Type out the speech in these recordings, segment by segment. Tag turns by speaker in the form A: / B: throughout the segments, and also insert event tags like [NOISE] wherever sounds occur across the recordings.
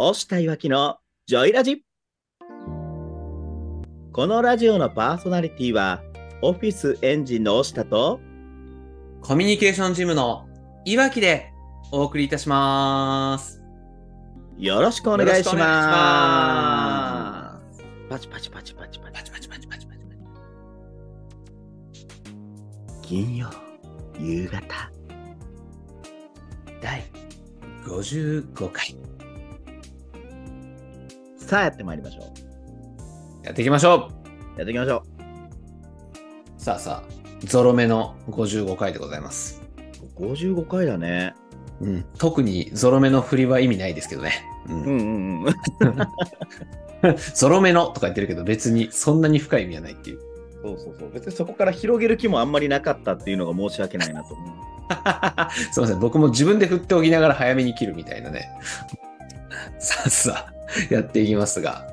A: 押したいわきのジョイラジこのラジオのパーソナリティはオフィスエンジンの押したと
B: コミュニケーションジムのいわきでお送りいたします。
A: よろしくお願いします。パチパチパチパチパチ
B: パチパチパチパチパチパチ。
A: 金曜夕方
B: 第55回。
A: さあやってまいりましょう
B: やっていきましょ
A: やっていきましょ
B: う。さあさあ、ゾロ目の55回でございます。
A: う55回だね
B: うん。特にゾロ目の振りは意味ないですけどね。う。
A: うんんうんうん [LAUGHS]
B: ゾロ目のとか言ってるけど別にそんなに深い意味はないっていう。
A: そうそうそう別にそこから広げる気もあんまりなかったっていうのが申し訳ないなと思う [LAUGHS]
B: すいません。僕も自分で振っておきながら早めに切るみたいなね。さあさあ、[LAUGHS] やっていきますが。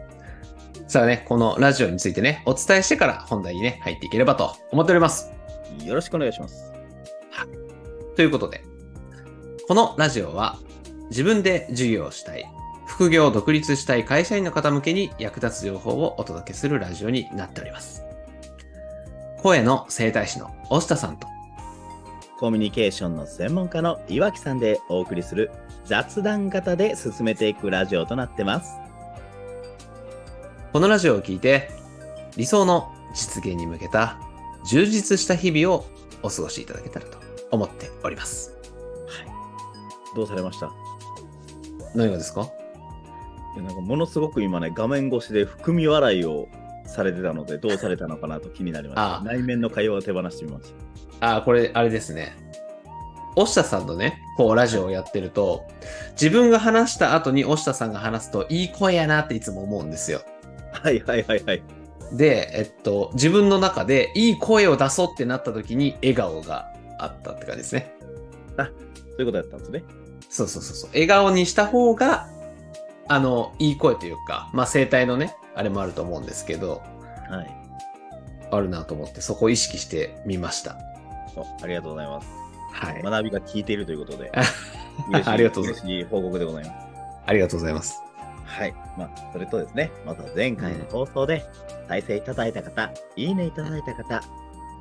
B: さあね、このラジオについてね、お伝えしてから本題にね、入っていければと思っております。
A: よろしくお願いします
B: ということで、このラジオは自分で授業をしたい、副業を独立したい会社員の方向けに役立つ情報をお届けするラジオになっております。声の整体師の押田さんと
A: コミュニケーションの専門家の岩木さんでお送りする雑談型で進めていくラジオとなってます。
B: このラジオを聞いて、理想の実現に向けた充実した日々をお過ごしいただけたらと思っております。
A: どうされました？い
B: 何がですか？
A: やなんかものすごく今ね、画面越しで含み笑いをされてたので、どうされたのかなと気になりました。
B: ああ
A: 内面の会話を手放してみまし
B: ああ、これ、あれですね。押田さんとね、こうラジオをやってると、自分が話した後に押田さんが話すと、いい声やなっていつも思うんですよ。
A: た。はいはいはいはい。
B: で、えっと、自分の中でいい声を出そうってなった時に笑顔があったって感じですね。
A: そういうことだったんですね。
B: そうそうそうそう。笑顔にした方が、あの、いい声というか、まあ声帯のね、あれもあると思うんですけど、
A: はい。
B: あるなと思って、そこを意識してみました。
A: おありがとうございます。
B: はい。
A: 学びが効いているということで。[LAUGHS]
B: ありがとうございます
A: 嬉しい報告でございます。
B: ありがとうございます。
A: はい。まあ、それとですね、また前回の放送で再生いただいた方、いいねいただいた方、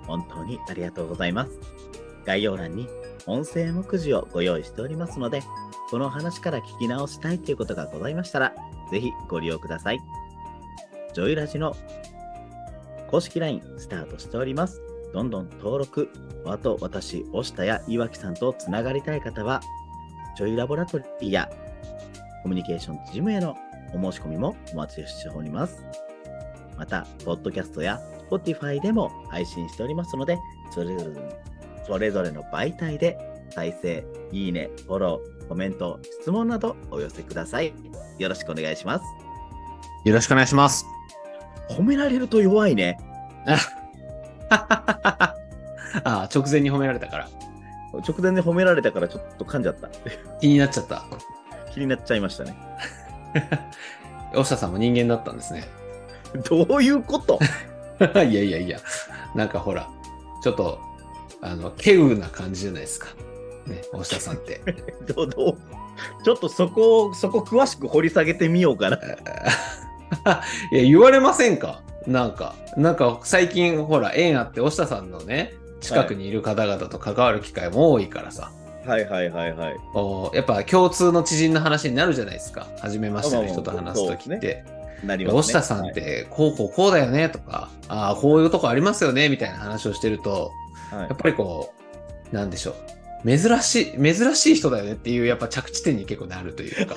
A: 本当にありがとうございます。概要欄に音声目次をご用意しておりますので、この話から聞き直したいということがございましたら、ぜひご利用ください。ジョイラジの公式 LINE スタートしております。どんどん登録、あと私、押田や岩木さんとつながりたい方は、ジョイラボラトリーやコミュニケーションジムへのお申し込みもお待ちしております。また、ポッドキャストや Spotify でも配信しておりますので、それぞれそれぞれの媒体で再生、いいね、フォロー、コメント、質問などお寄せください。よろしくお願いします。
B: よろしくお願いします。
A: 褒められると弱いね。
B: あ [LAUGHS] あ、直前に褒められたから。
A: 直前で褒められたからちょっと噛んじゃった。
B: 気になっちゃった。
A: 気になっちゃいましたね。[LAUGHS]
B: 押田さんも人間だったんですね。
A: どういうこと？[LAUGHS]
B: いやいやいや、なんかほら、ちょっと、あの、稀有な感じじゃないですか。ね、押田さんって。[LAUGHS]
A: どうどう？ちょっとそこを、そこ詳しく掘り下げてみようかな。[LAUGHS]
B: いや、言われませんか？なんか、なんか最近ほら、縁あって、押田さんのね、近くにいる方々と関わる機会も多いからさ、
A: はいはいはいはい。
B: おやっぱ共通の知人の話になるじゃないですか。初めましての人と話すとき
A: まあまあ
B: って。
A: なりますね。
B: 押田さんって、こうこうこうだよねとか、ああ、こういうとこありますよねみたいな話をしてると、
A: はい、はい
B: やっぱりこう、なんでしょう。珍しい、珍しい人だよねっていう、やっぱ着地点に結構なるというか、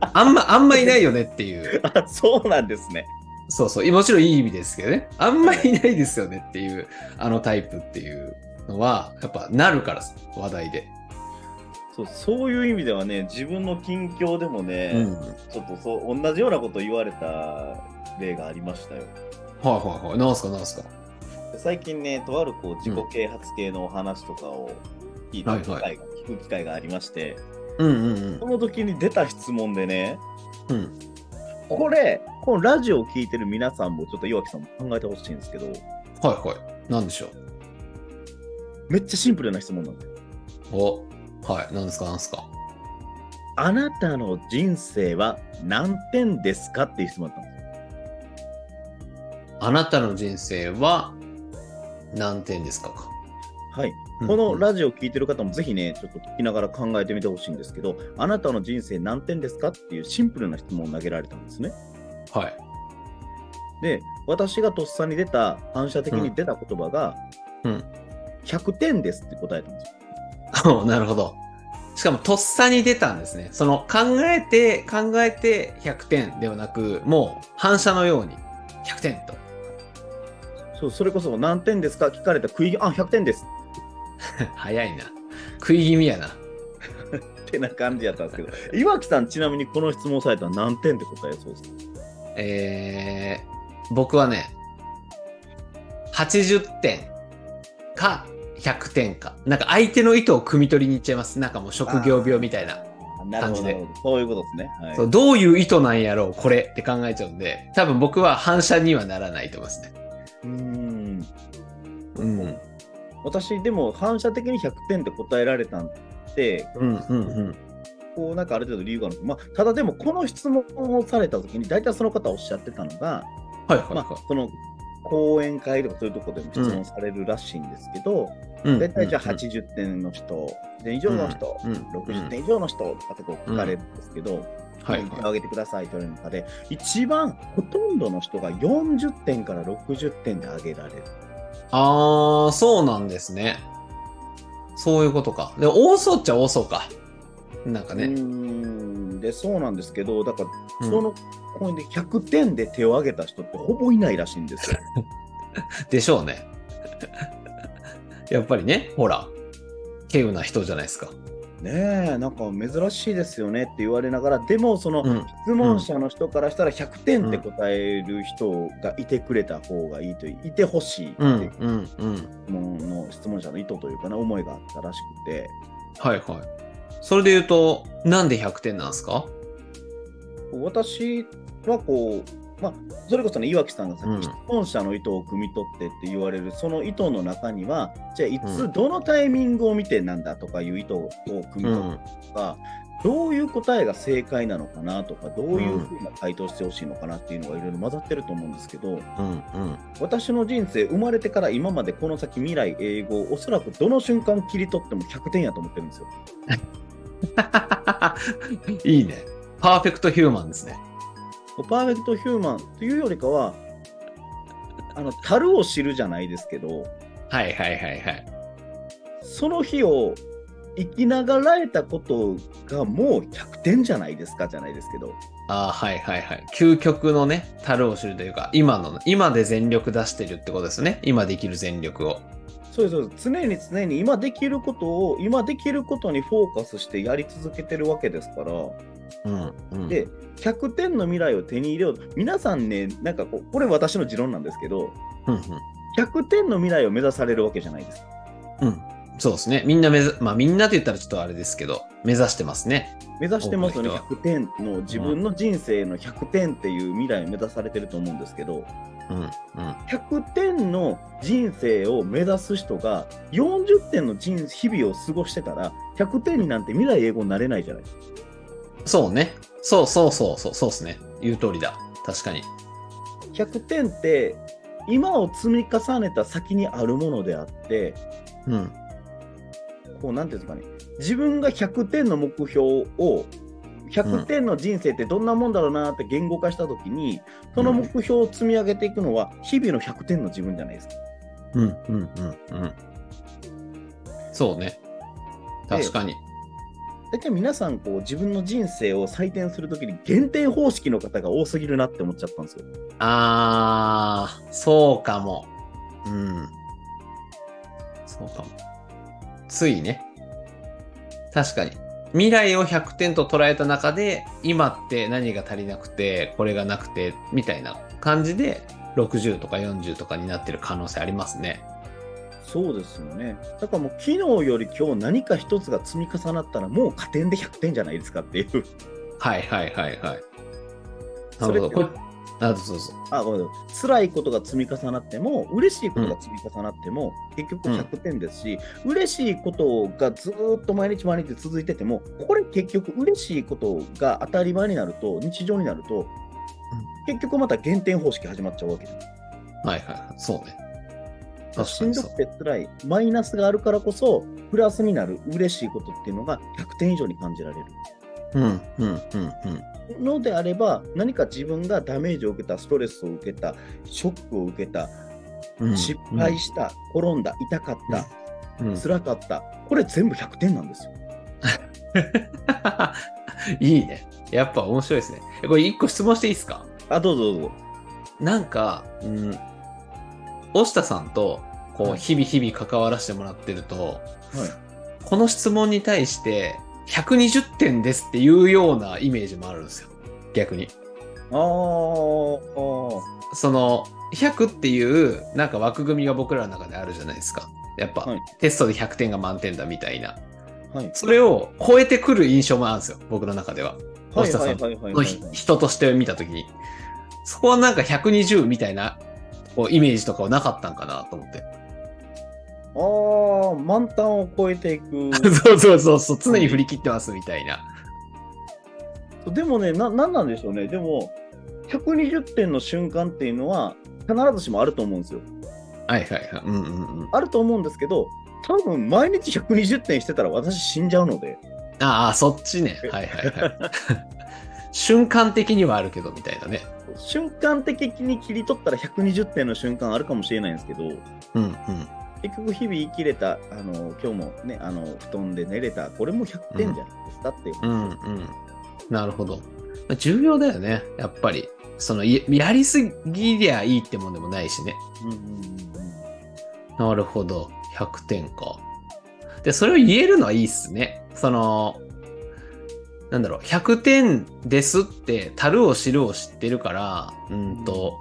B: [LAUGHS] あんま、あんまいないよねっていう、
A: あそうなんですね。
B: そうそう、もちろんいい意味ですけどね、あんまいないですよねっていう、あのタイプっていうのは、やっぱなるからさ、話題で。
A: そうそういう意味ではね、自分の近況でもね、
B: うん。はい
A: ちょっとそう同じようなこと言われた例がありましたよ。
B: はいはい。なんすかなんすか？
A: 最近ね、とあるこう自己啓発系のお話とかを聞いた機会が、
B: はい
A: 聞く機会がありまして、
B: うんうん
A: その時に出た質問でね、
B: うん。うん。
A: これ、このラジオを聞いてる皆さんもちょっと岩木さんも考えてほしいんですけど、
B: はいはい。なんでしょ
A: めっちゃシンプルな質問なんだよ。
B: う。お、はい。なんですか？なんですか？
A: あなたの人生は何点ですか？っていう質問だったんですよ。
B: あなたの人生は何点ですかか？
A: はい。
B: うん
A: このラジオを聞いてる方もぜひね、ちょっと聞きながら考えてみてほしいんですけど、あなたの人生何点ですかっていうシンプルな質問を投げられたんですね。
B: はい。
A: で、私がとっさに出た、反射的に出た言葉が、
B: うん。
A: 100点ですって答えたんですよ。
B: お [LAUGHS] なるほど。しかも、とっさに出たんですね。その、考えて、考えて100点ではなく、もう、反射のように、100点と。
A: そうそれこそ何点ですか？聞かれた食い、あ、100点です [LAUGHS]
B: 早いな。食い気味やな。
A: ってな感じやったんですけど、岩木さん、ちなみにこの質問されたら何点って答えそうですか？
B: えー、僕はね、80点か100点か。なんか相手の意図を汲み取りに行っちゃいます。なんかもう職業病みたいな。感じで。
A: そういうことですね。はい、
B: そうどういう意図なんやろう、これって考えちゃうんで、多分僕は反射にはならないと思いますね。
A: うーん
B: うん。
A: 私、でも反射的に100点って答えられたんで、
B: うんうんうん。
A: こうなんかある程度理由があるまあ、ただでもこの質問をされたときに、大体その方おっしゃってたのが、
B: はいはいは
A: まあ、その講演会とかそういうところでも質問されるらしいんですけど、
B: い。うん
A: 大体じゃあ
B: うん
A: 80点の人、100点以上の人、
B: うん
A: 60点以上の人とかってこう聞かれるんですけど、上げてくださいという中で、一番ほとんどの人が40点から60点で上げられる。
B: あー、そうなんですね。そういうことか。でも多そうっちゃ多そうか。なんかね。
A: んで、そうなんですけど、だから、
B: うん
A: そのコインで100点で手を挙げた人ってほぼいないらしいんですよ。[LAUGHS]
B: でしょうね。やっぱりね、ほら、稀有な人じゃないですか。
A: ねえ、なんか珍しいですよねって言われながら、でもその
B: うん。
A: 質問者の人からしたら100点って答える人がいてくれた方がいいという、いてほしいって
B: うん
A: いう。質問の質問者の意図というかな、思いがあったらしくて、
B: はいはい。それで言うと、なんで100点なんですか？
A: 私はこう、まあ、それこそね、岩木さんがさっ
B: うん
A: き質問者の意図を汲み取ってって言われる、その意図の中には、じゃあいつ、
B: うん
A: どのタイミングを見てなんだとかいう意図を汲み取るとか、どういう答えが正解なのかなとか、どういうふうな回答してほしいのかなっていうのがいろいろ混ざってると思うんですけど、
B: うんうん。
A: 私の人生、生まれてから今までこの先、未来、英語、おそらくどの瞬間切り取っても100点やと思ってるんですよ。[LAUGHS]
B: いいね。パーフェクトヒューマンですね。
A: パーフェクトヒューマンというよりかは、あの、樽を知るじゃないですけど、
B: はいはいはいはい。
A: その日を生きながらえたことがもう100点じゃないですかじゃないですけど、
B: ああ、はいはいはい。究極のね、樽を知るというか、今の、今で全力出してるってことですね。今できる全力を。
A: そうですそうです常に常に今できることを今できることにフォーカスしてやり続けてるわけですから、
B: うん、うん。
A: で、100点の未来を手に入れようと、皆さんね、なんかこう、これ私の持論なんですけど、
B: うん、うん。
A: 100点の未来を目指されるわけじゃないです。
B: うん。そうですね。みんな目指、まあみんなと言ったらちょっとあれですけど、目指してますね。
A: 目指してますよね、
B: 多く
A: 100点の自分の人生の100点っていう未来を目指されてると思うんですけど、
B: うん、うん。
A: 100点の人生を目指す人が40点の人日々を過ごしてたら、100点になんて未来英語になれないじゃないですか。
B: そうね。そうそうそうそう、そうですね。言う通りだ。確かに。
A: 100点って今を積み重ねた先にあるものであって、
B: うん。
A: こうなんていうんですかね、自分が100点の目標を、100点の人生ってどんなもんだろうなって言語化したときに、その目標を積み上げていくのは、日々の100点の自分じゃないですか。
B: うん、うん、うん、うん。そうね。確かに。
A: 大体皆さんこう、自分の人生を採点するときに、限定方式の方が多すぎるなって思っちゃったんですよ。
B: あー、そうかも。うん。そうかも。ついね。確かに。未来を100点と捉えた中で、今って何が足りなくて、これがなくて、みたいな感じで、60とか40とかになってる可能性ありますね。
A: そうですよね。だからもう昨日より今日何か一つが積み重なったらもう加点で100点じゃないですかっていう。
B: はいはいはいはい。なるほど。これ、あ、そうそう。
A: あ、ごめん。辛いことが積み重なっても、嬉しいことが積み重なっても、結局100点ですし、嬉しいことがずーっと毎日毎日続いてても、これ結局嬉しいことが当たり前になると、日常になると、結局また減点方式始まっちゃうわけです。
B: はいはいはい。そうね。確
A: しんどくて辛い、マイナスがあるからこそ、プラスになる嬉しいことっていうのが100点以上に感じられる。
B: うん、うん、うん、うん。
A: のであれば、何か自分がダメージを受けた、ストレスを受けた、ショックを受けた、
B: うん
A: 失敗した、転んだ、痛かった、
B: うん
A: 辛かった、これ全部100点なんですよ。[LAUGHS]
B: いいね。やっぱ面白いですね。これ一個質問していいですか？
A: あ、どうぞどうぞ。
B: なんか、うん、押田さんと、こう、
A: はい
B: 日々日々関わらせてもらってると、
A: はい。
B: この質問に対して、120点ですっていうようなイメージもあるんですよ。逆に。
A: あーあー、
B: その、100っていう、なんか枠組みが僕らの中であるじゃないですか。やっぱ、
A: はい
B: テストで100点が満点だみたいな。
A: はい。
B: それを超えてくる印象もあるんですよ。僕の中では。
A: はい
B: 押田さんの人として見たときに。そこはなんか120みたいなこうイメージとかはなかったんかなと思って。
A: ああ、満タンを超えていく。[LAUGHS]
B: そうそうそうそう、常に振り切ってますみたいな。
A: でもね、な、なんなんでしょうね。でも、120点の瞬間っていうのは、必ずしもあると思うんですよ。
B: はいはいはい。うんうんうん。
A: あると思うんですけど、多分毎日120点してたら私死んじゃうので。
B: ああ、そっちね。はいはいはい。[LAUGHS] 瞬間的にはあるけどみたいなね。
A: 瞬間的に切り取ったら120点の瞬間あるかもしれないんですけど、
B: うんうん。
A: 結局日々生きれた、あの、今日もね、あの、布団で寝れた、これも100点じゃないですかっていう。
B: うんうん。なるほど。まあ重要だよね。やっぱり。その、ややりすぎりゃいいってもんでもないしね。
A: うんうんうん
B: なるほど。100点か。で、それを言えるのはいいっすね。その、なんだろう、100点ですって、樽を知るを知ってるから、うんと、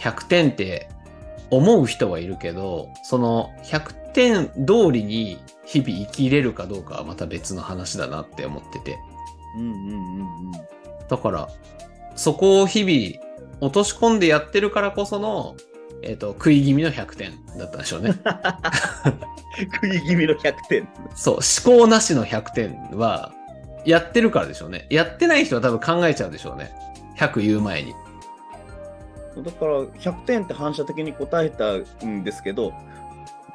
B: 100点って思う人はいるけど、その100点通りに日々生きれるかどうかはまた別の話だなって思ってて。
A: うんうんうんうんうん
B: だから、そこを日々落とし込んでやってるからこその、えっ、と、食い気味の100点だったんでしょうね。[LAUGHS]
A: 食い気味の100点。
B: そう、思考なしの100点は、やってるからでしょうね。やってない人は多分考えちゃうでしょうね。100言う前に。
A: だから100点って反射的に答えたんですけど、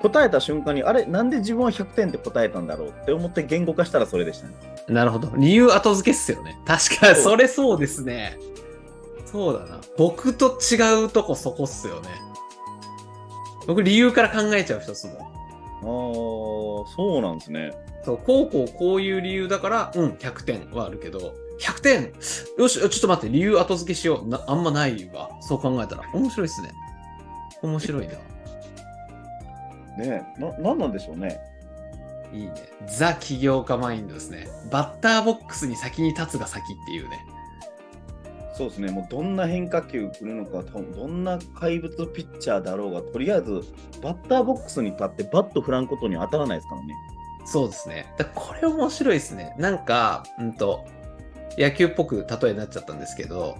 A: 答えた瞬間に、あれ、なんで自分は100点って答えたんだろうって思って言語化したらそれでしたね。
B: なるほど。理由後付けっすよね。確かに、
A: そう
B: それそうですね。そうだな。僕と違うとこそこっすよね。僕理由から考えちゃう人っすもん。
A: ああ、そうなんですね。
B: そう、こうこうこういう理由だから、うん、100点はあるけど、100点よし、ちょっと待って、理由後付けしよう。なあんまないわ。そう考えたら。面白いっすね。面白いな。
A: ねえ、な、なんなんでしょうね。
B: いいね。ザ起業家マインドですね。バッターボックスに先に立つが先っていうね。
A: そうですね、もうどんな変化球来るのか、多分どんな怪物ピッチャーだろうが、とりあえずバッターボックスに立ってバット振らんことに当たらないですからね。
B: そうですね。だこれ面白いですね。なんか、うんと、野球っぽく例えになっちゃったんですけど、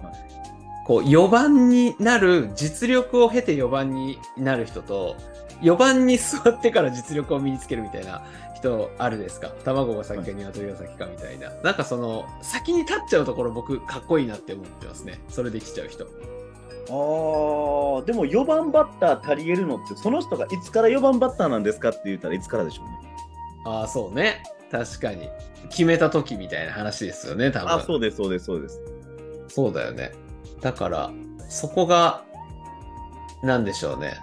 B: こう、4番になる、実力を経て4番になる人と、4番に座ってから実力を身につけるみたいな人あるですか卵が先か鶏が先かみたいな。なんかその、先に立っちゃうところ僕かっこいいなって思ってますね。それできちゃう人。
A: あー、でも4番バッター足りえるのって、その人がいつから4番バッターなんですかって言ったらいつからでしょうね。
B: ああ、そうね。確かに。決めた時みたいな話ですよね、多分。
A: あ、そうです、そうです、そうです。
B: そうだよね。だから、そこが、なんでしょうね。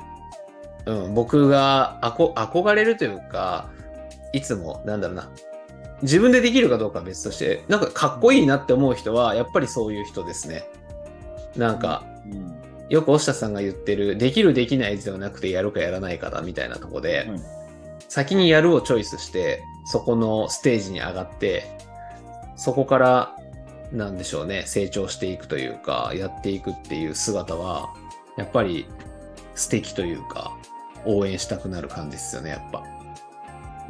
B: うん、僕があこ憧れるというか、いつも、なんだろうな。自分でできるかどうかは別として、なんかかっこいいなって思う人は、やっぱりそういう人ですね。なんか、
A: うん。
B: よく押田さんが言ってる、できるできないではなくてやるかやらないかだみたいなとこで、
A: うん
B: 先にやるをチョイスして、そこのステージに上がって、そこから、なんでしょうね、成長していくというか、やっていくっていう姿は、やっぱり素敵というか、応援したくなる感じですよね、やっぱ。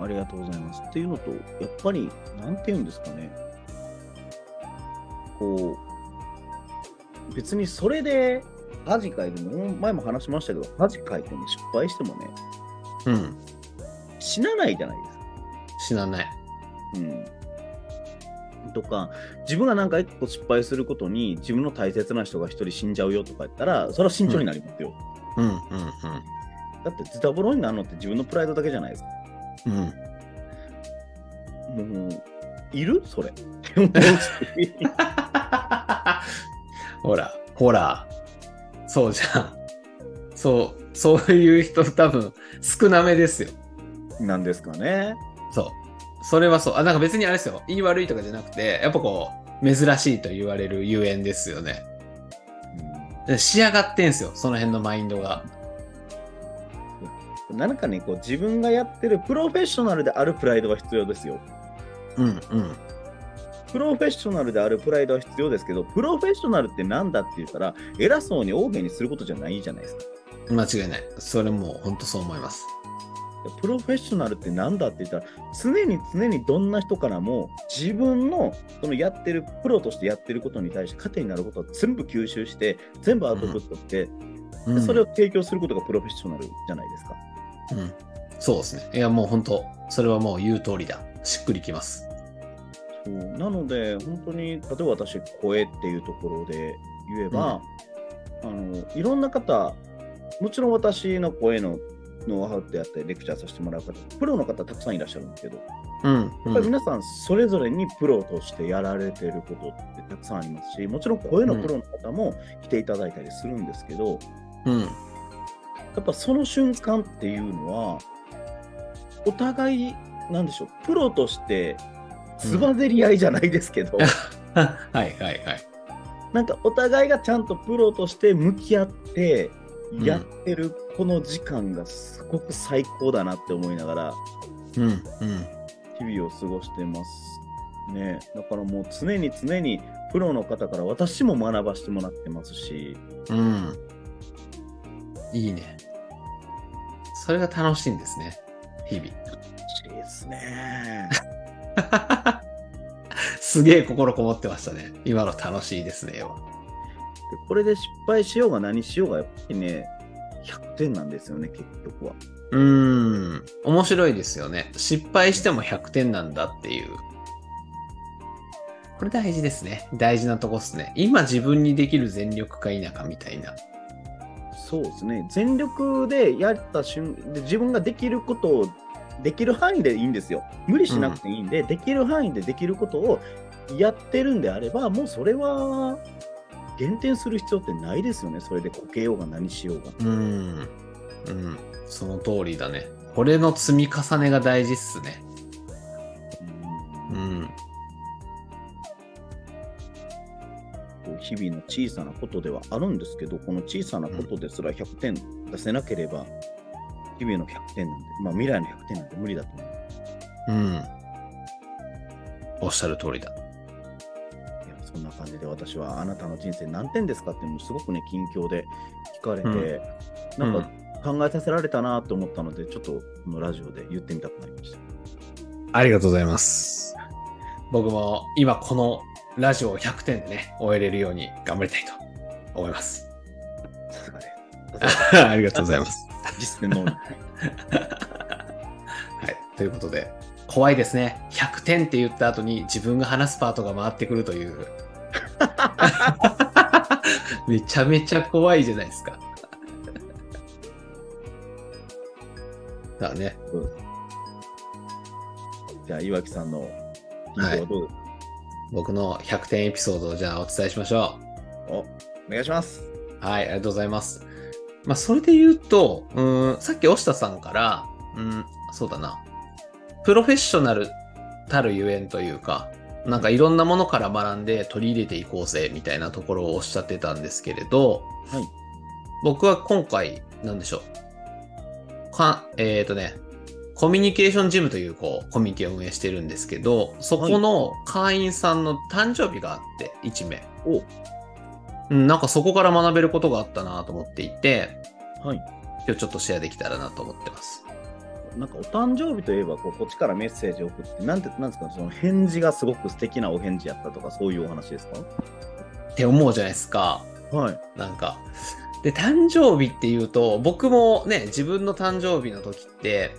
A: ありがとうございます。っていうのと、やっぱり、なんて言うんですかね。こう、別にそれで恥かいても、前も話しましたけど、恥かいても失敗してもね、
B: うん。
A: 死なないじゃないですか。
B: 死なない。
A: うん。とか、自分がなんか一個失敗することに、自分の大切な人が一人死んじゃうよとか言ったら、それは慎重になりますよ。
B: うんうん
A: だって、ズタボロになるのって自分のプライドだけじゃないですか。
B: うん。うん。
A: もう、いる？それ。[LAUGHS]
B: ほら、ほら。そうじゃん。そう、そういう人多分少なめですよ。
A: なんですかね。
B: そう。それはそう。あ、なんか別にあれですよ。言い悪いとかじゃなくて、やっぱこう、珍しいと言われるゆえんですよね。で仕上がってんすよ。その辺のマインドが。
A: うん、なんかね、こう自分がやってるプロフェッショナルであるプライドは必要ですよ。
B: うんうん。
A: プロフェッショナルであるプライドは必要ですけど、プロフェッショナルってなんだって言ったら、偉そうに大げにすることじゃないじゃないですか。
B: 間違いない。それも本当そう思います。
A: プロフェッショナルってなんだって言ったら、常に常にどんな人からも自分のそのやってる、プロとしてやってることに対して糧になることは全部吸収して、全部アウトプットして、
B: うん
A: でそれを提供することがプロフェッショナルじゃないですか。
B: うん。そうですね。いや、もう本当それはもう言う通りだ。しっくりきます。
A: そうなので、本当に、例えば私、声っていうところで言えば、あのいろんな方、もちろん私の声のノウハウってやってレクチャーさせてもらう方、プロの方たくさんいらっしゃるんですけど、
B: うん。
A: やっぱり皆さんそれぞれにプロとしてやられてることってたくさんありますし、もちろん声のプロの方も来ていただいたりするんですけど、
B: うん。
A: やっぱその瞬間っていうのは、お互い、なんでしょう、プロとしてつばぜり合いじゃないですけど、[LAUGHS]
B: はいはいはい。
A: なんかお互いがちゃんとプロとして向き合ってやってるこの時間がすごく最高だなって思いながら
B: うんうん。
A: 日々を過ごしてますね。だからもう常に常にプロの方から私も学ばせてもらってますし、
B: うん。いいね。それが楽しいんですね。日々。
A: 楽しいですね。[LAUGHS]
B: すげえ心こもってましたね。今の楽しいですね。は
A: でこれで失敗しようが何しようがやっぱりね、100点なんですよね、結局は。
B: うーん。面白いですよね。失敗しても100点なんだっていう。これ大事ですね。大事なとこっすね。今自分にできる全力か否かみたいな。
A: そうですね。全力でやった瞬で自分ができることをできる範囲でいいんですよ。無理しなくていいんで、できる範囲でできることをやってるんであれば、もうそれは減点する必要ってないですよね。それでこけようが何しようが。
B: うーん。うん。その通りだね。これの積み重ねが大事っすね。う
A: うん日々の小さなことではあるんですけど、この小さなことですら100点出せなければ、日々の100点なんで、まあ未来の100点なんて無理だと思う。
B: うん。おっしゃる通りだ。
A: いやそんな感じで私はあなたの人生何点ですかっていうのもすごくね近況で聞かれて、なんか考えさせられたなと思ったのでちょっとこのラジオで言ってみたくなりました
B: ありがとうございます。僕も今このラジオを100点でね、終えれるように頑張りたいと思います。
A: さすがです [LAUGHS]
B: ありがとうございます。
A: 実践能力 [LAUGHS]
B: はい。ということで、怖いですね。100点って言った後に自分が話すパートが回ってくるという。[LAUGHS] めちゃめちゃ怖いじゃないですか。[LAUGHS] だからね。
A: じゃあ岩木さんのはどう？ですか、
B: 僕の100点エピソードをじゃあお伝えしましょ
A: おお願いします
B: う。はい、ありがとうございます。まあ、それで言うと、うーん、さっき押下さんから、うん、そうだな。プロフェッショナルたるゆえんというか、なんかいろんなものから学んで取り入れていこうぜみたいなところをおっしゃってたんですけれど、
A: はい
B: 僕は今回、なんでしょう。か、えっ、とね、コミュニケーションジムというこうコミュニティを運営してるんですけど、そこの会員さんの誕生日があって、1名。
A: お
B: うん、なんかそこから学べることがあったなと思っていて、
A: はい
B: 今日ちょっとシェアできたらなと思ってます。
A: なんかお誕生日といえばこうこっちからメッセージを送ってなんてなんですかその返事がすごく素敵なお返事やったとかそういうお話ですか？
B: って思うじゃないですか。
A: はい。
B: なんか。で、誕生日っていうと、僕もね、自分の誕生日の時って、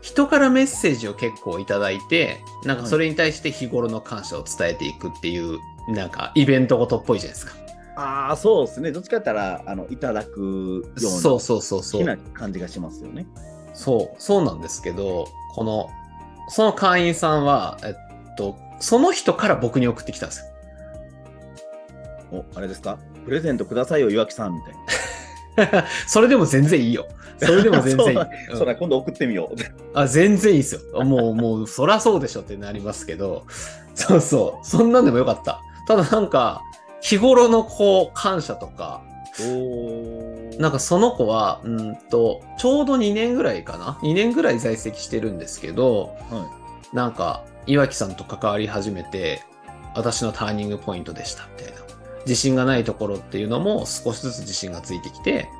B: 人からメッセージを結構いただいて、なんかそれに対して日頃の感謝を伝えていくっていう、なんかイベントごとっぽいじゃないですか。
A: ああ、そうですね。どっちかって言ったら、あの、いただくような、
B: そうそうそうそ
A: 好きな
B: う。
A: 感じがしますよね。
B: そう、そうなんですけど、この、その会員さんは、えっと、その人から僕に送ってきたんですよ。
A: お、あれですか？プレゼントくださいよ、岩木さん、みたいな。[LAUGHS]
B: それでも全然いいよ。それでも全然いい。[LAUGHS]
A: そそうだ、今度送ってみよう。
B: あ、全然いいですよ。もう、もう、そらそうでしょってなりますけど、そうそう、そんなんでもよかった。ただなんか、日頃のこう、感謝とか、
A: お
B: なんかその子は、うんと、ちょうど2年ぐらいかな ?2 年ぐらい在籍してるんですけど、
A: は
B: なんか、岩木さんと関わり始めて、私のターニングポイントでした、みたいな。自信がないところっていうのも少しずつ自信がついてきて、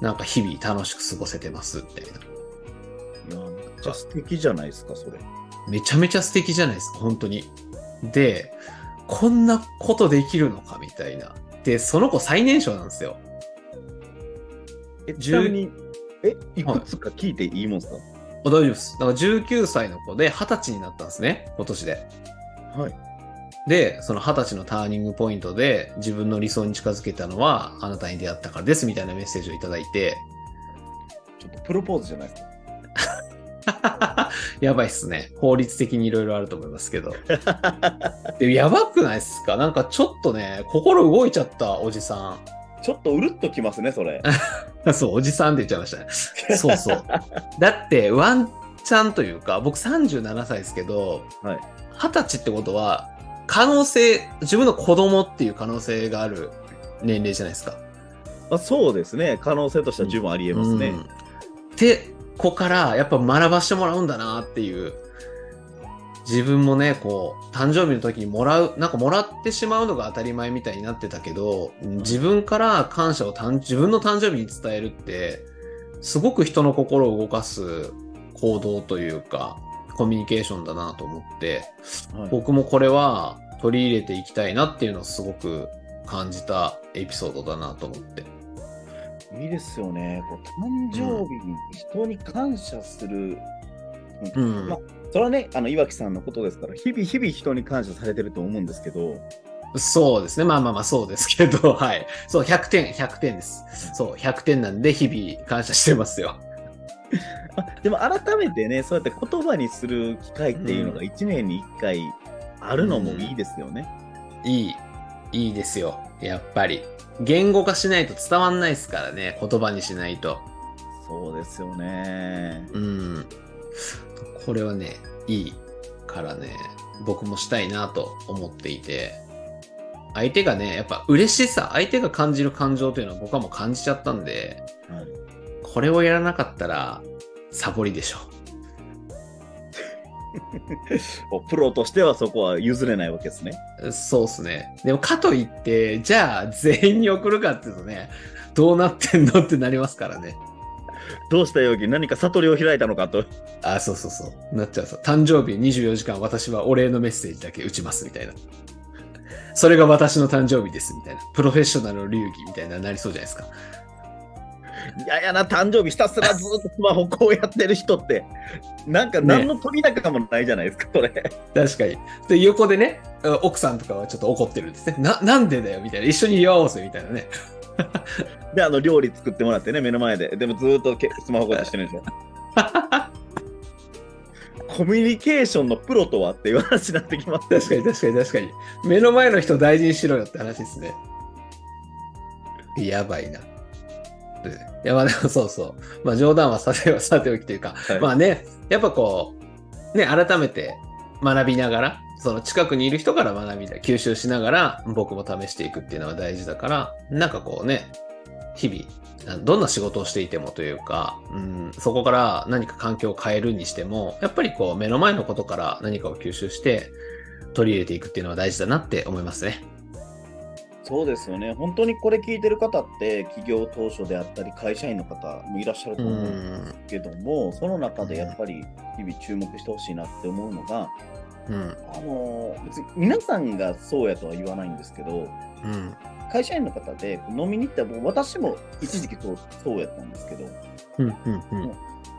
B: なんか日々楽しく過ごせてます、みたいな。
A: い。いや、めっちゃ素敵じゃないですか、それ。
B: めちゃめちゃ素敵じゃないですか、本当に。で、こんなことできるのかみたいな。で、その子最年少なんですよ。
A: え、ちなみに、え、いくつか聞いていいもんですか？
B: あ大丈夫です。だから19歳の子で20歳になったんですね、今年で。
A: はい。
B: で、その20歳のターニングポイントで自分の理想に近づけたのはあなたに出会ったからですみたいなメッセージをいただいて、
A: ちょっとプロポーズじゃないですか？[LAUGHS]
B: やばいっすね。法律的にいろいろあると思いますけど。[LAUGHS] でやばくないっすか？なんかちょっとね、心動いちゃったおじさ
A: ちょっとうるっときますね、それ。
B: ん。[LAUGHS] そう、おじさんって言っちゃいましたね。そうそう。だって、ワンチャンというか、僕37歳ですけど、
A: はい
B: 20歳ってことは、可能性、自分の子供っていう可能性がある年齢じゃないですか。
A: まあ、そうですね。可能性としては十分ありえますね。
B: うんで、ここからやっぱ学ばしてもらうんだなっていう。自分もね、こう、誕生日の時にもらう、なんかもらってしまうのが当たり前みたいになってたけど、自分から感謝をたん自分の誕生日に伝えるって、すごく人の心を動かす行動というか、コミュニケーションだなと思って、
A: はい
B: 僕もこれは取り入れていきたいなっていうのをすごく感じたエピソードだなと思って。
A: いいですよね。こう誕生日に人に感謝する。
B: うん
A: まあ、それはね、あの岩木さんのことですから、日々日々人に感謝されてると思うんですけど、
B: そうですね。まあまあまあそうですけど、[LAUGHS] はい。そう、100点、100点です。そう、100点なんで日々感謝してますよ。
A: あでも改めてね、そうやって言葉にする機会っていうのが1年に1回あるのもいいですよね。
B: いい、いいですよ。やっぱり。言語化しないと伝わんないですからね。言葉にしないと。
A: そうですよね。
B: うん。これはね、いいからね、僕もしたいなと思っていて、相手がね、やっぱ嬉しさ、相手が感じる感情というのは僕はもう感じちゃったんで、
A: はい、
B: これをやらなかったら、サボりでしょ。[LAUGHS]
A: プロとしてはそこは譲れないわけですね。
B: そうっすね。でもかといって、じゃあ全員に送るかっていうとね、どうなってんのってなりますからね。
A: どうしたよぎ何か悟りを開いたのかと。
B: あ、そうそうそう。なっちゃうさ。誕生日24時間私はお礼のメッセージだけ打ちますみたいな。それが私の誕生日ですみたいな。プロフェッショナルの流儀みたいななりそうじゃないですか。
A: いややな誕生日ひたすらずっとスマホこうやってる人って、なんか何の取り高もないじゃないですか、それ。
B: 確かに。で、横でね、奥さんとかはちょっと怒ってるんですね。な、なんでだよみたいな。一緒に祝おうぜみたいなね。[LAUGHS]
A: で、あの料理作ってもらってね、目の前で。でもずっとけスマホこうやってしてるんですよ。[LAUGHS] コミュニケーションのプロとはっていう話になってきます、
B: 確かに確かに確かに。目の前の人大事にしろよって話ですね。やばいな。でいや、まあでもそうそう。まあ冗談はさてさておきというか、
A: はい
B: まあね、やっぱこう、ね、改めて学びながら、その近くにいる人から学びだ、吸収しながら僕も試していくっていうのは大事だから、なんかこうね、日々、どんな仕事をしていてもというか、うん、そこから何か環境を変えるにしても、やっぱりこう目の前のことから何かを吸収して取り入れていくっていうのは大事だなって思いますね。
A: そうですよね。本当にこれ聞いてる方って、企業当初であったり、会社員の方もいらっしゃると思うんですけども、その中でやっぱり日々注目してほしいなって思うのが、
B: うん。
A: あの別に皆さんがそうやとは言わないんですけど、
B: うん。
A: 会社員の方で飲みに行ったら、私も一時期そうそうやったんですけど、
B: うんうんうん。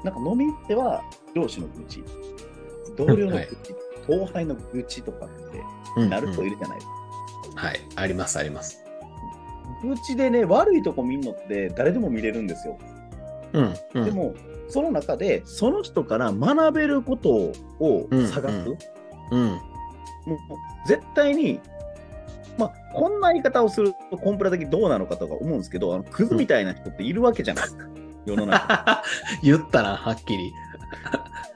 A: なんか飲みに行っては上司の愚痴、同僚の愚痴、後輩の愚痴とかって
B: うん
A: なる人いるじゃないですか。
B: はい。あります、あります。
A: 愚痴でね、悪いとこ見んのって誰でも見れるんですよ。
B: うん。うん、
A: でも、その中で、その人から学べることを探す。
B: うん、うん。
A: もう絶対に、まあ、こんな言い方をするとコンプラ的にどうなのかとか思うんですけど、あのクズみたいな人っているわけじゃないですか、世の中。[LAUGHS]
B: 言ったな、はっきり。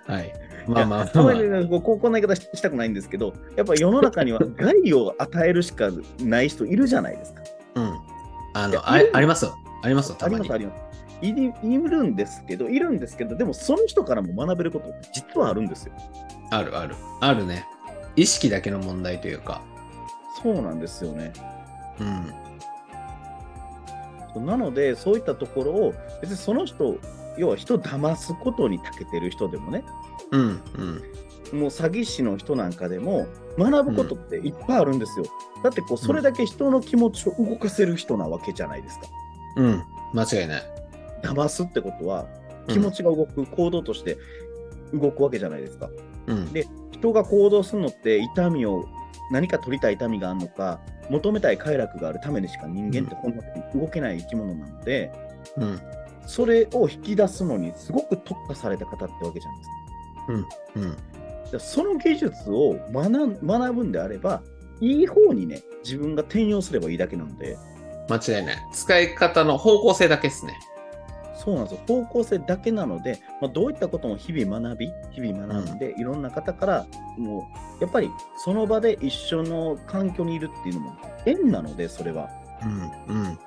B: はい。まあまあまあ、
A: あまりねこうこうこんな言い方ししたくないんですけど、やっぱ世の中には害を与えるしかない人いるじゃないですか。
B: うん。あの、あありますよ。ありますよ、たまに
A: あります、。あります。いるんですけど、いるんですけど、でもその人からも学べることって実はあるんですよ。
B: あるある。あるね。意識だけの問題というか。
A: そうなんですよね。
B: うん。
A: なので、そういったところを、別にその人、要は人を騙すことに長けてる人でもね、
B: うん。うん。
A: もう詐欺師の人なんかでも、学ぶことっていっぱいあるんですよ。だってこう、それだけ人の気持ちを動かせる人なわけじゃないですか。
B: うん。間違いない。
A: 騙すってことは、気持ちが動く、行動として動くわけじゃないですか。
B: うん。
A: で人が行動するのって、痛みを、何か取りたい痛みがあるのか、求めたい快楽があるためにしか人間って本当に動けない生き物なので、
B: うん。
A: それを引き出すのにすごく特化された方ってわけじゃないですか。
B: うん。
A: でその技術を学ぶんであれば、いい方にね、自分が転用すればいいだけなので、
B: 間違いない。使い方の方向性だけですね。
A: そうなんですよ。方向性だけなので、まあ、どういったことも日々学び、日々学んで、いろんな方から、もう、やっぱりその場で一緒の環境にいるっていうのも縁なので、それは。
B: うん。うん。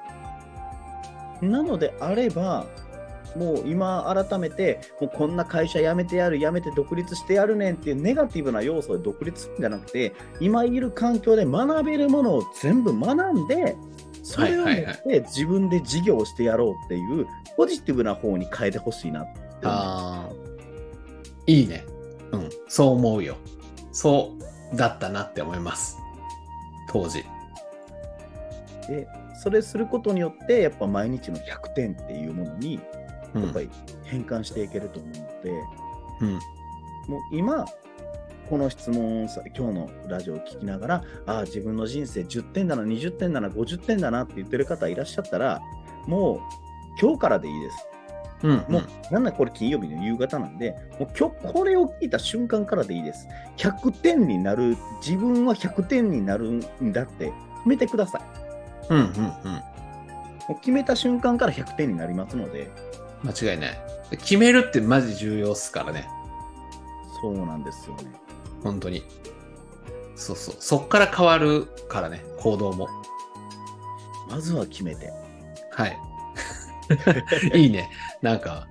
A: なのであれば、もう今改めて、もうこんな会社辞めてやる、辞めて独立してやるねんっていうネガティブな要素で独立するんじゃなくて、今いる環境で学べるものを全部学んで、それを持って自分で事業をしてやろうっていうポジティブな方に変えてほしいなって
B: あ。いいね。うん。そう思うよ。そうだったなって思います。当時。
A: で、それすることによって、やっぱ毎日の100点っていうものに、
B: うん。
A: やっぱり変換していけると思うので、
B: うん。
A: もう今、この質問をさ、今日のラジオを聞きながら、ああ、自分の人生10点だな、20点だな、50点だなって言ってる方いらっしゃったら、もう今日からでいいです。
B: うん。
A: もう、なんならこれ金曜日の夕方なんで、もう今日これを聞いた瞬間からでいいです。100点になる、自分は100点になるんだって決めてください。
B: うん。うん。うん。
A: もう決めた瞬間から100点になりますので、
B: 間違いない。決めるってマジ重要っすからね。
A: そうなんですよね。
B: 本当に。そうそう。そっから変わるからね、行動も。
A: まずは決めて。
B: はい。[LAUGHS] いいね。なんか、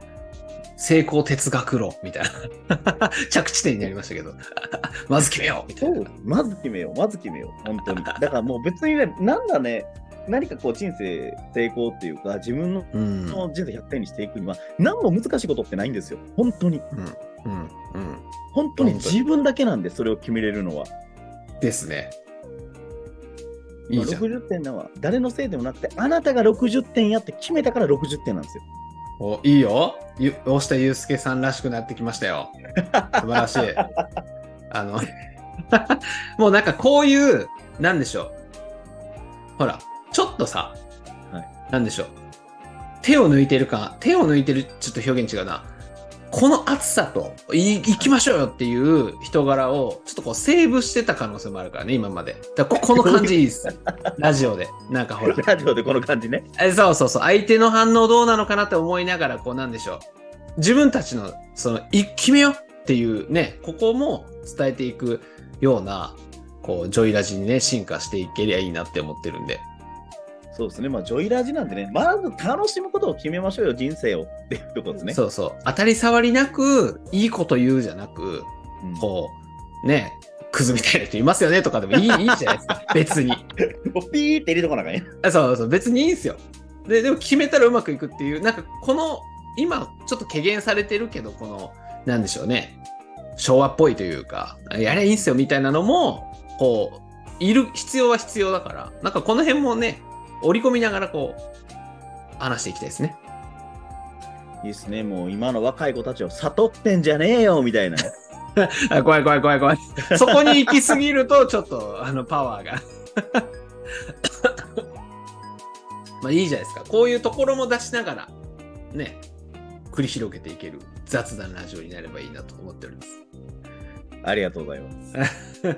B: 成功哲学論みたいな。[LAUGHS] 着地点になりましたけど。[LAUGHS] まず決めようみたいな。
A: そう、まず決めよう、まず決めよう、本当に。だからもう別にね、なんだね、何かこう人生成功っていうか、自分の
B: うん。
A: 人生100点にしていくには、何も難しいことってないんですよ。本当に。
B: うん。うん。うん。
A: 本当に自分だけなんで、それを決めれるのは。
B: ですね。い
A: 今
B: いじゃん。
A: 60点なのは誰のせいでもなくて、あなたが60点やって決めたから60点なんですよ。
B: お、いいよ。ゆ大下祐介さんらしくなってきましたよ。[LAUGHS] 素晴らしい。あの、[LAUGHS] もうなんかこういう、なんでしょう。ほら、ちょっとさ、
A: はい
B: なんでしょう。手を抜いてる感、手を抜いてる、ちょっと表現違うな。この暑さと、い行きましょうよっていう人柄を、ちょっとこうセーブしてた可能性もあるからね、今まで。だここの感じいいです。[LAUGHS] ラジオで。なんかほら。
A: ラジオでこの感じね。
B: えそうそうそう。相手の反応どうなのかなって思いながら、こうなんでしょう。自分たちの、その、い決めようっていうね、ここも伝えていくような、こう、ジョイラジにね、進化していけりゃいいなって思ってるんで。
A: そうですね。まあ、ジョイラジなんでね、まず楽しむことを決めましょうよ、人生をっていうとですね。
B: そうそう。当たり障りなく、いいこと言うじゃなく、
A: うん
B: こう、ね、クズみたいな人いますよねとかでもいい [LAUGHS] いいじゃないですか。別に。
A: ピーって入れとかなあかんや。
B: あそうそう、別にいいんですよ。で、でも決めたらうまくいくっていう、なんかこの、今ちょっと軽減されてるけど、この、なんでしょうね、昭和っぽいというか、やればいいんすよみたいなのも、こう、いる必要は必要だから、なんかこの辺もね、織り込みながらこう、話していきたいですね。
A: いいですね。もう今の若い子たちを悟ってんじゃねえよみたいな。[LAUGHS]
B: あ怖い怖い怖い怖い。そこに行き過ぎると、ちょっと、あの、パワーが。[LAUGHS] まあいいじゃないですか。こういうところも出しながら、ね、繰り広げていける雑談ラジオになればいいなと思っております。
A: ありがとうございます。[LAUGHS]
B: はい。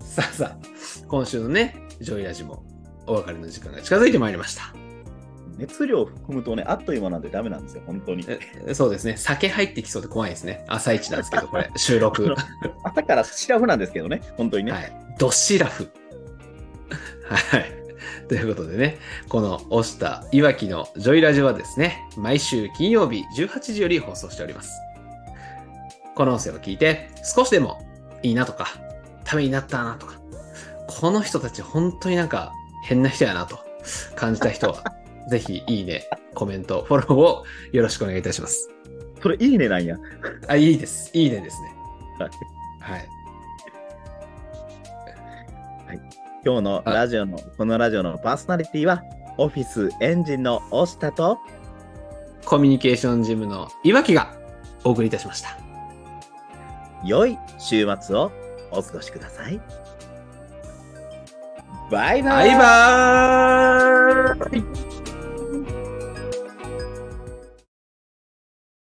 B: さあさあ、今週のね、ジョイラジもお別れの時間が近づいてまいりました。
A: 熱量を含むとね、あっという間なんでダメなんですよ、本当に。
B: えそうですね。酒入ってきそうで怖いですね。朝一なんですけど、これ、[LAUGHS] 収録。は [LAUGHS]
A: 朝からシラフなんですけどね、本当にね。
B: い。ドシラフ。はい。ということでね、この押したいわきのジョイラジはですね、毎週金曜日18時より放送しております。この音声を聞いて、少しでもいいなとか、ためになったなとか、この人たち本当になんか変な人やなと感じた人は、[LAUGHS] ぜひいいね、コメント、フォローをよろしくお願いいたします。
A: それいいねなんや。
B: あ、いいです。いいねですね。
A: はい
B: はい。
A: 今日のラジオの、このラジオのパーソナリティは、オフィスエンジンの押したと、
B: コミュニケーションジムのいわきがお送りいたしました。
A: 良い週末をお過ごしください。バイバイ。
B: バイバーイ。